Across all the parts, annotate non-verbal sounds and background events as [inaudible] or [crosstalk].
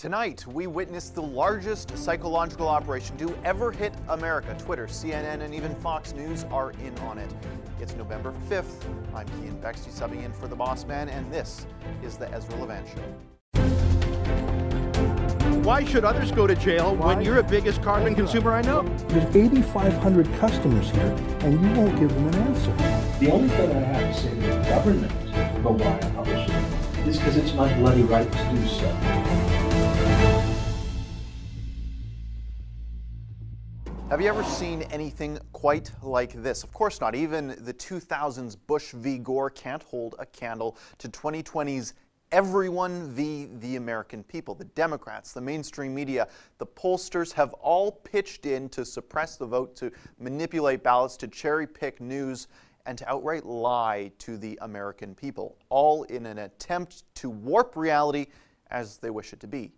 Tonight, we witnessed the largest psychological operation to ever hit America. Twitter, CNN, and even Fox News are in on it. It's November 5th. I'm Keean Bexte subbing in for the boss man, and this is the Ezra Levant Show. Why should others go to jail Why? when you're the biggest carbon consumer I know? There's 8,500 customers here, and you won't give them an answer. The only thing I have to say to the government about why I publish it is because it's my bloody right to do so. Have you ever seen anything quite like this? Of course not. Even the 2000s Bush v. Gore can't hold a candle to 2020's everyone v. the American people. The Democrats, the mainstream media, the pollsters have all pitched in to suppress the vote, to manipulate ballots, to cherry pick news, and to outright lie to the American people, all in an attempt to warp reality as they wish it to be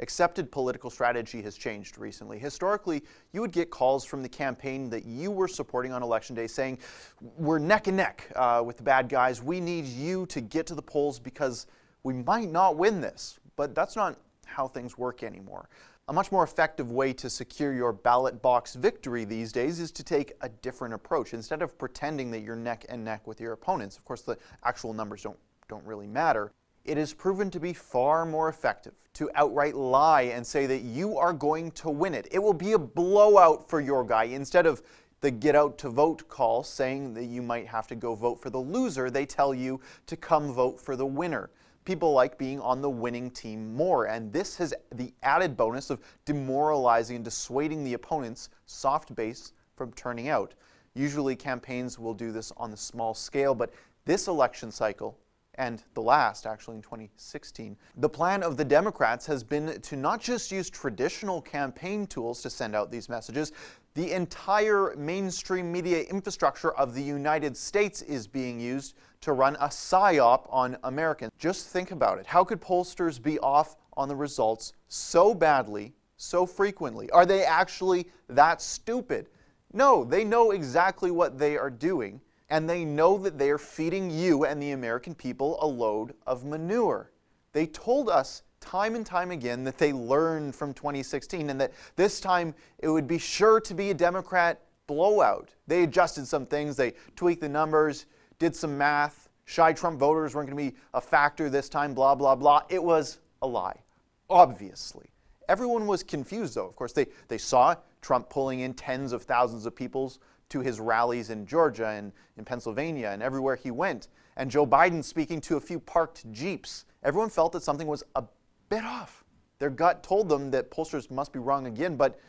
accepted political strategy has changed recently. Historically, you would get calls from the campaign that you were supporting on election day saying, We're neck and neck uh, with the bad guys. We need you to get to the polls because we might not win this. But that's not how things work anymore. A much more effective way to secure your ballot box victory these days is to take a different approach. Instead of pretending that you're neck and neck with your opponents, of course, the actual numbers don't, don't really matter it has proven to be far more effective to outright lie and say that you are going to win it. It will be a blowout for your guy instead of the get out to vote call saying that you might have to go vote for the loser. They tell you to come vote for the winner. People like being on the winning team more, and this has the added bonus of demoralizing and dissuading the opponent's soft base from turning out. Usually, campaigns will do this on the small scale, but this election cycle and the last actually in 2016. The plan of the Democrats has been to not just use traditional campaign tools to send out these messages, the entire mainstream media infrastructure of the United States is being used to run a psyop on Americans. Just think about it. How could pollsters be off on the results so badly, so frequently? Are they actually that stupid? No, they know exactly what they are doing and they know that they are feeding you and the American people a load of manure. They told us time and time again that they learned from 2016 and that this time it would be sure to be a Democrat blowout. They adjusted some things, they tweaked the numbers, did some math. Shy Trump voters weren't going to be a factor this time, blah, blah, blah. It was a lie, obviously. Everyone was confused, though. Of course, they, they saw Trump pulling in tens of thousands of people's to his rallies in Georgia and in Pennsylvania and everywhere he went. And Joe Biden speaking to a few parked Jeeps. Everyone felt that something was a bit off. Their gut told them that pollsters must be wrong again, but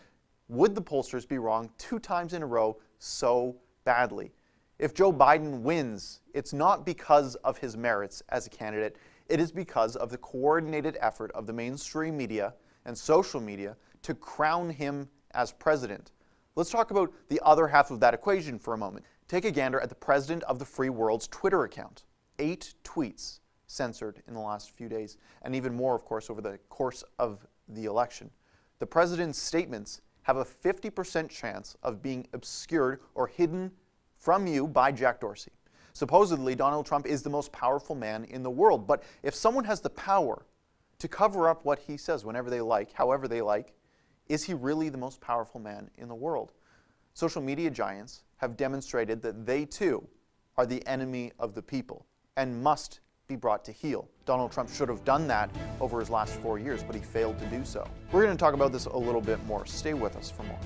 would the pollsters be wrong two times in a row so badly? If Joe Biden wins, it's not because of his merits as a candidate, it is because of the coordinated effort of the mainstream media and social media to crown him as president. Let's talk about the other half of that equation for a moment. Take a gander at the president of the free world's Twitter account. Eight tweets censored in the last few days, and even more, of course, over the course of the election. The president's statements have a 50% chance of being obscured or hidden from you by Jack Dorsey. Supposedly, Donald Trump is the most powerful man in the world, but if someone has the power to cover up what he says whenever they like, however they like, is he really the most powerful man in the world? Social media giants have demonstrated that they too are the enemy of the people and must be brought to heel. Donald Trump should have done that over his last four years, but he failed to do so. We're going to talk about this a little bit more. Stay with us for more.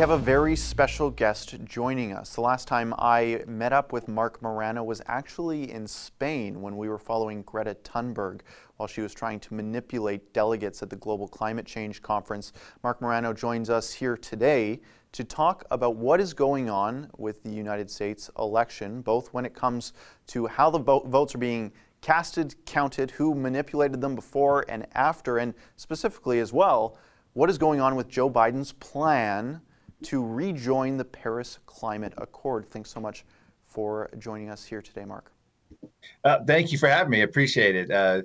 Have a very special guest joining us. The last time I met up with Marc Morano was actually in Spain when we were following Greta Thunberg while she was trying to manipulate delegates at the Global Climate Change Conference. Marc Morano joins us here today to talk about what is going on with the United States election, both when it comes to how the votes are being casted, counted, who manipulated them before and after, and specifically as well what is going on with Joe Biden's plan to rejoin the Paris Climate Accord. Thanks so much for joining us here today, Marc. Uh, thank you for having me. Appreciate it. Uh,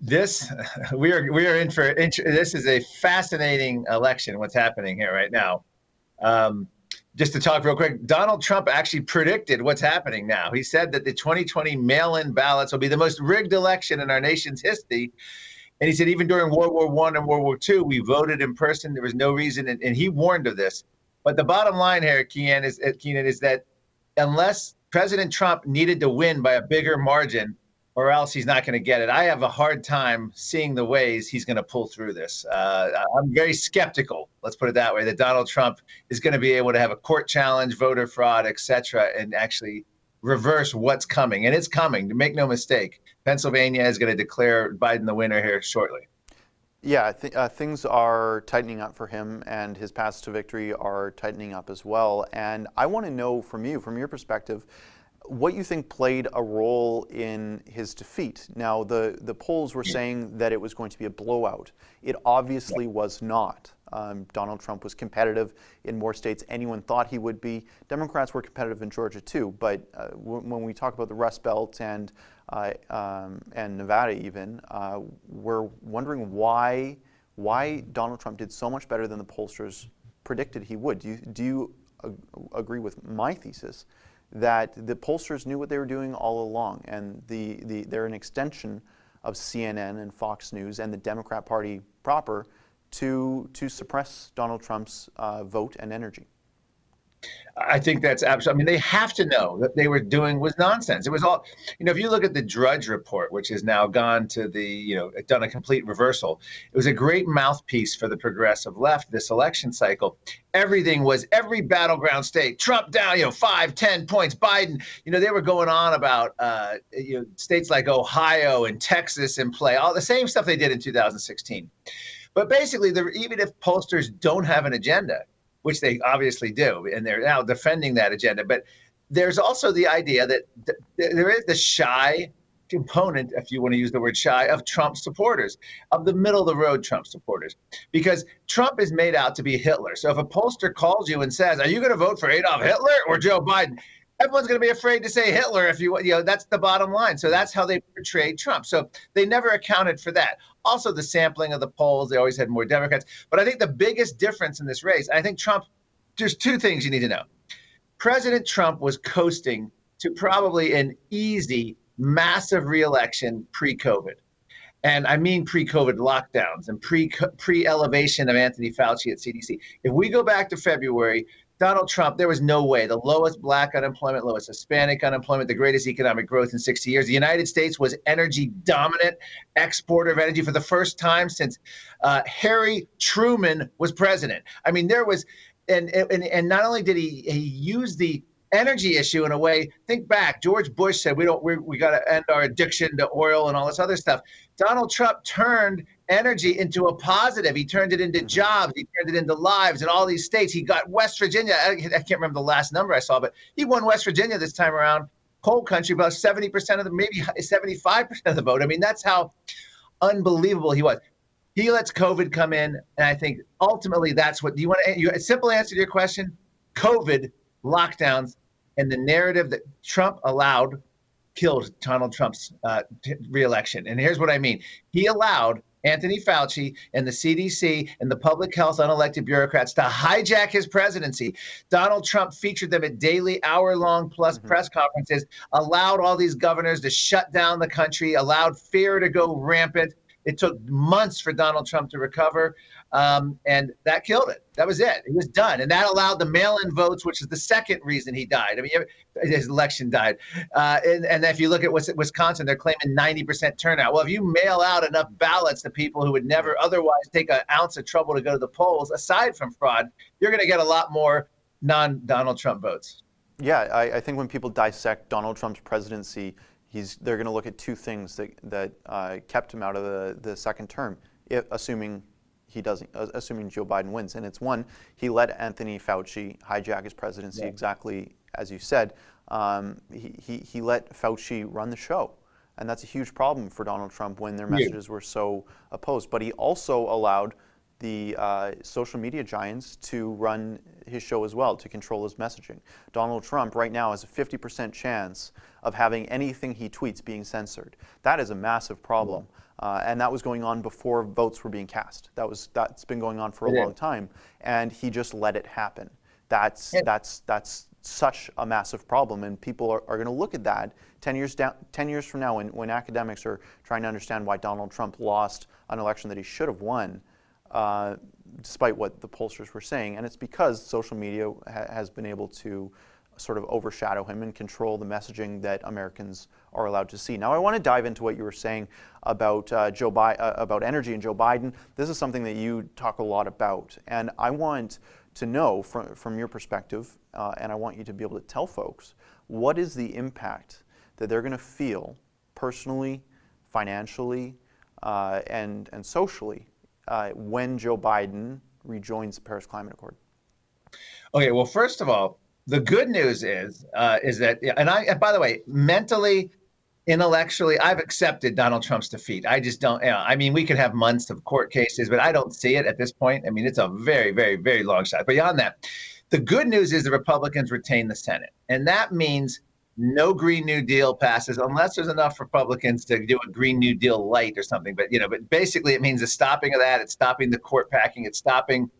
this [laughs] we are we are in for this is a fascinating election. What's happening here right now? Um, just to talk real quick, Donald Trump actually predicted what's happening now. He said that the 2020 mail-in ballots will be the most rigged election in our nation's history. And he said even during World War One and World War Two, we voted in person. There was no reason, and, and he warned of this. But the bottom line here, Keenan, is, Keenan, is that unless President Trump needed to win by a bigger margin, or else he's not going to get it. I have a hard time seeing the ways he's going to pull through this. Uh, I'm very skeptical, let's put it that way, that Donald Trump is going to be able to have a court challenge, voter fraud, et cetera, and actually reverse what's coming. And it's coming, to make no mistake. Pennsylvania is going to declare Biden the winner here shortly. Yeah, th- uh, things are tightening up for him, and his paths to victory are tightening up as well. And I want to know from you, from your perspective, what you think played a role in his defeat. Now, the, the polls were saying that it was going to be a blowout. It obviously was not. Um, Donald Trump was competitive in more states than anyone thought he would be. Democrats were competitive in Georgia too, but uh, when we talk about the Rust Belt and uh, um, and Nevada even, uh, we're wondering why why Donald Trump did so much better than the pollsters predicted he would. Do you, do you ag- agree with my thesis that the pollsters knew what they were doing all along, and the, the, they're an extension of CNN and Fox News and the Democrat Party proper to, to suppress Donald Trump's uh, vote and energy. I think that's absolutely. I mean, they have to know that they were doing was nonsense. It was all, you know, if you look at the Drudge report, which has now gone to the, you know, done a complete reversal, it was a great mouthpiece for the progressive left this election cycle. Everything was every battleground state, Trump down, you know, five, ten points, Biden. You know, they were going on about, uh, you know, states like Ohio and Texas in play, all the same stuff they did in 2016. But basically, even if pollsters don't have an agenda, which they obviously do, and they're now defending that agenda. But there's also the idea that th- there is the shy component, if you want to use the word shy, of Trump supporters, of the middle of the road Trump supporters, because Trump is made out to be Hitler. So if a pollster calls you and says, "Are you going to vote for Adolf Hitler or Joe Biden?" Everyone's going to be afraid to say Hitler if you you know that's the bottom line. So that's how they portrayed Trump. So they never accounted for that. Also, the sampling of the polls, they always had more Democrats. But I think the biggest difference in this race, I think Trump, there's two things you need to know. President Trump was coasting to probably an easy, massive reelection pre COVID. And I mean pre COVID lockdowns and pre pre elevation of Anthony Fauci at CDC. If we go back to February, Donald Trump, there was no way. The lowest black unemployment, lowest Hispanic unemployment, the greatest economic growth in 60 years. The United States was energy dominant, exporter of energy for the first time since uh, Harry Truman was president. I mean, there was, and, and, and not only did he, he use the energy issue in a way. Think back. George Bush said we don't we, we got to end our addiction to oil and all this other stuff. Donald Trump turned energy into a positive. He turned it into jobs. He turned it into lives in all these states. He got West Virginia. I, I can't remember the last number I saw, but he won West Virginia this time around. Coal country, about 70% of the, maybe 75% of the vote. I mean, that's how unbelievable he was. He lets COVID come in, and I think ultimately that's what do you want to. You, a simple answer to your question: COVID lockdowns and the narrative that Trump allowed killed Donald Trump's uh, reelection. And here's what I mean: he allowed Anthony Fauci and the CDC and the public health unelected bureaucrats to hijack his presidency. Donald Trump featured them at daily, hour long plus mm-hmm. press conferences, allowed all these governors to shut down the country, allowed fear to go rampant. It took months for Donald Trump to recover. Um, and that killed it. That was it. He was done, and that allowed the mail-in votes, which is the second reason he died. I mean, his election died. Uh, and, and if you look at Wisconsin, they're claiming 90% turnout. Well, if you mail out enough ballots to people who would never otherwise take an ounce of trouble to go to the polls, aside from fraud, you're going to get a lot more non-Donald Trump votes. Yeah, I, I think when people dissect Donald Trump's presidency, he's they're going to look at two things that that uh, kept him out of the the second term, assuming he doesn't, assuming Joe Biden wins. And it's one, he let Anthony Fauci hijack his presidency yeah. exactly as you said. Um, he, he, he let Fauci run the show. And that's a huge problem for Donald Trump when their messages yeah. were so opposed. But he also allowed the uh, social media giants to run his show as well, to control his messaging. Donald Trump right now has a 50% chance of having anything he tweets being censored. That is a massive problem. Uh, and that was going on before votes were being cast. That was that's been going on for a long time, and he just let it happen. That's that's that's such a massive problem, and people are, are going to look at that 10 years down, 10 years from now, when, when academics are trying to understand why Donald Trump lost an election that he should have won, uh, despite what the pollsters were saying, and it's because social media ha- has been able to sort of overshadow him and control the messaging that Americans are allowed to see. Now, I want to dive into what you were saying about uh, Joe Bi- uh, about energy and Joe Biden. This is something that you talk a lot about, and I want to know from from your perspective, uh, and I want you to be able to tell folks what is the impact that they're going to feel personally, financially, uh, and and socially uh, when Joe Biden rejoins the Paris Climate Accord. Okay, well, first of all, the good news is uh, is that, and I, and by the way, mentally, intellectually, I've accepted Donald Trump's defeat. I just don't. You know, I mean, we could have months of court cases, but I don't see it at this point. I mean, it's a very, very, very long shot. Beyond that, the good news is the Republicans retain the Senate, and that means no Green New Deal passes unless there's enough Republicans to do a Green New Deal light or something. But you know, but basically, it means the stopping of that. It's stopping the court packing. It's stopping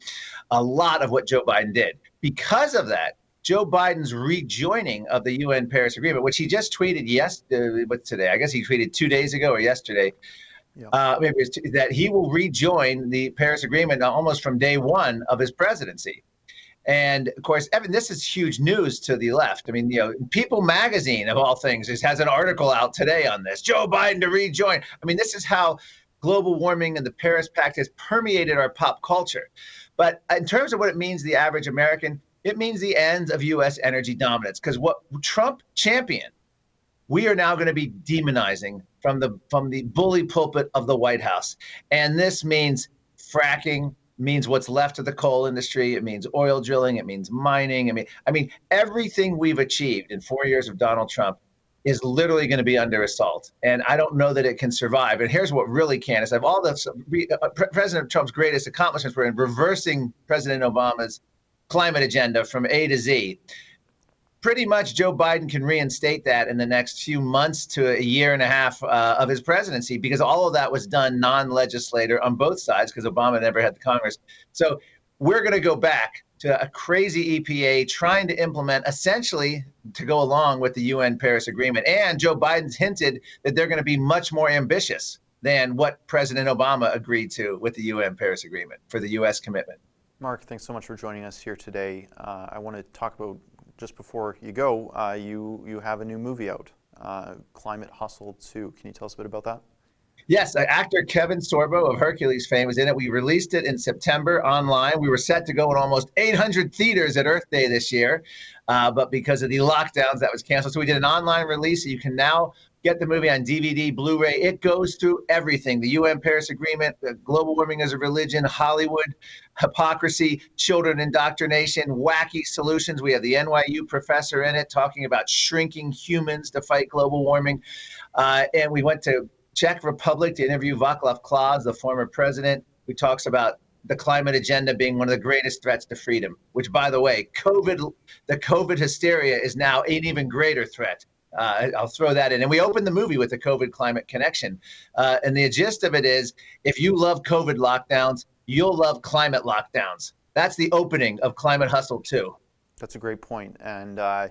a lot of what Joe Biden did. Because of that, Joe Biden's rejoining of the UN Paris Agreement, which he just tweeted yesterday, what's today? I guess he tweeted two days ago or yesterday. Yeah. Uh, maybe it's t- that he will rejoin the Paris Agreement almost from day one of his presidency. And of course, Evan, this is huge news to the left. I mean, you know, People Magazine, of all things, is, has an article out today on this. Joe Biden to rejoin. I mean, this is how global warming and the Paris Pact has permeated our pop culture. But in terms of what it means to the average American, it means the end of U.S. energy dominance. Because what Trump championed, we are now going to be demonizing from the from the bully pulpit of the White House, and this means fracking, means what's left of the coal industry. It means oil drilling. It means mining. I mean, I mean everything we've achieved in four years of Donald Trump is literally going to be under assault, and I don't know that it can survive. And here's what really can: is of all the uh, President Trump's greatest accomplishments were in reversing President Obama's climate agenda from A to Z. Pretty much, Joe Biden can reinstate that in the next few months to a year and a half uh, of his presidency because all of that was done non legislator on both sides because Obama never had the Congress. So we're going to go back to a crazy EPA trying to implement essentially to go along with the UN Paris Agreement. And Joe Biden's hinted that they're going to be much more ambitious than what President Obama agreed to with the UN Paris Agreement for the U.S. commitment. Marc, thanks so much for joining us here today. Uh, I want to talk about just before you go. Uh, you you have a new movie out, uh, Climate Hustle 2. Can you tell us a bit about that? Yes, actor Kevin Sorbo of Hercules fame was in it. We released it in September online. We were set to go in almost 800 theaters at Earth Day this year, uh, but because of the lockdowns, that was canceled. So we did an online release. You can now get the movie on DVD, Blu-ray. It goes through everything: the UN Paris Agreement, global warming as a religion, Hollywood, hypocrisy, children indoctrination, wacky solutions. We have the NYU professor in it talking about shrinking humans to fight global warming, uh, and we went to Czech Republic to interview Václav Klaus, the former president, who talks about the climate agenda being one of the greatest threats to freedom. Which, by the way, COVID, the COVID hysteria is now an even greater threat. Uh, I'll throw that in. And we opened the movie with the COVID climate connection. Uh, and the gist of it is if you love COVID lockdowns, you'll love climate lockdowns. That's the opening of Climate Hustle 2. That's a great point. And, uh,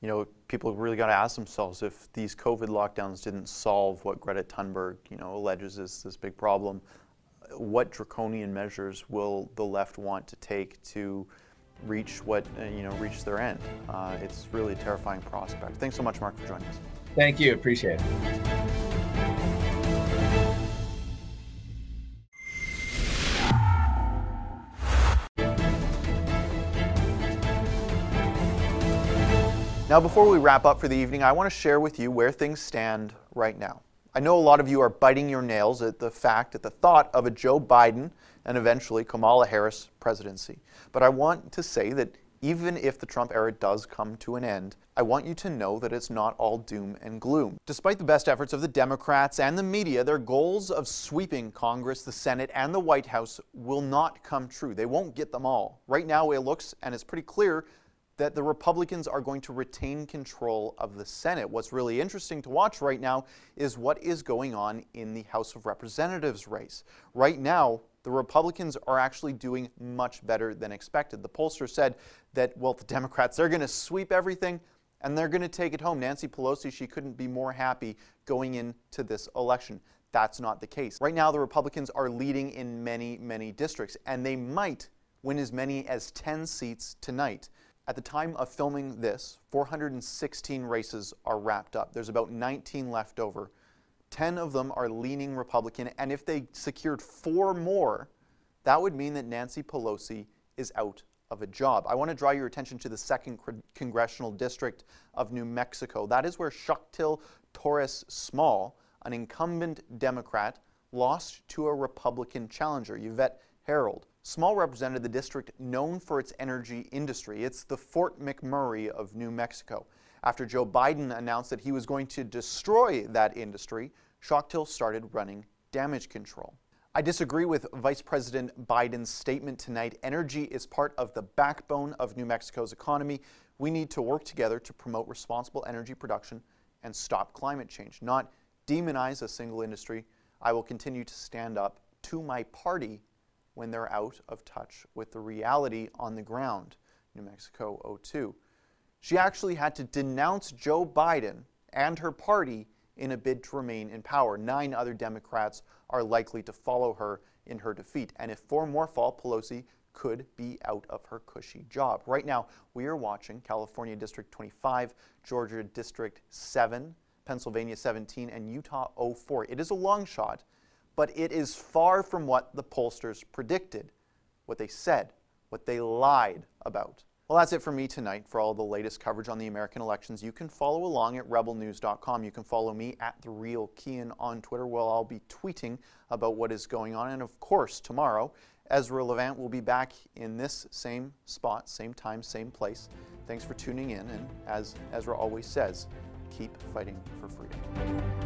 you know, people really got to ask themselves if these COVID lockdowns didn't solve what Greta Thunberg, you know, alleges is this big problem, what draconian measures will the left want to take to reach what, uh, you know, reach their end? Uh, it's really a terrifying prospect. Thanks so much, Marc, for joining us. Thank you. Appreciate it. Now, before we wrap up for the evening, I want to share with you where things stand right now. I know a lot of you are biting your nails at the fact, at the thought of a Joe Biden and eventually Kamala Harris presidency. But I want to say that even if the Trump era does come to an end, I want you to know that it's not all doom and gloom. Despite the best efforts of the Democrats and the media, their goals of sweeping Congress, the Senate, and the White House will not come true. They won't get them all. Right now, it looks, and it's pretty clear, that the Republicans are going to retain control of the Senate. What's really interesting to watch right now is what is going on in the House of Representatives race. Right now, the Republicans are actually doing much better than expected. The pollster said that, well, the Democrats, they're going to sweep everything and they're going to take it home. Nancy Pelosi, she couldn't be more happy going into this election. That's not the case. Right now, the Republicans are leading in many, many districts, and they might win as many as 10 seats tonight. At the time of filming this, 416 races are wrapped up. There's about 19 left over. 10 of them are leaning Republican, and if they secured four more, that would mean that Nancy Pelosi is out of a job. I want to draw your attention to the second congressional district of New Mexico. That is where Xochitl Torres Small, an incumbent Democrat, lost to a Republican challenger, Yvette Herrell. Small represented the district known for its energy industry. It's the Fort McMurray of New Mexico. After Joe Biden announced that he was going to destroy that industry, Xochitl started running damage control. I disagree with Vice President Biden's statement tonight. Energy is part of the backbone of New Mexico's economy. We need to work together to promote responsible energy production and stop climate change, not demonize a single industry. I will continue to stand up to my party when they're out of touch with the reality on the ground. New Mexico 02. She actually had to denounce Joe Biden and her party in a bid to remain in power. Nine other Democrats are likely to follow her in her defeat. And if four more fall, Pelosi could be out of her cushy job. Right now, we are watching California District 25, Georgia District 7, Pennsylvania 17, and Utah 04. It is a long shot, but it is far from what the pollsters predicted, what they said, what they lied about. Well, that's it for me tonight. For all the latest coverage on the American elections, you can follow along at rebelnews.com. You can follow me at The Real Keean on Twitter, where I'll be tweeting about what is going on. And of course, tomorrow, Ezra Levant will be back in this same spot, same time, same place. Thanks for tuning in. And as Ezra always says, keep fighting for freedom.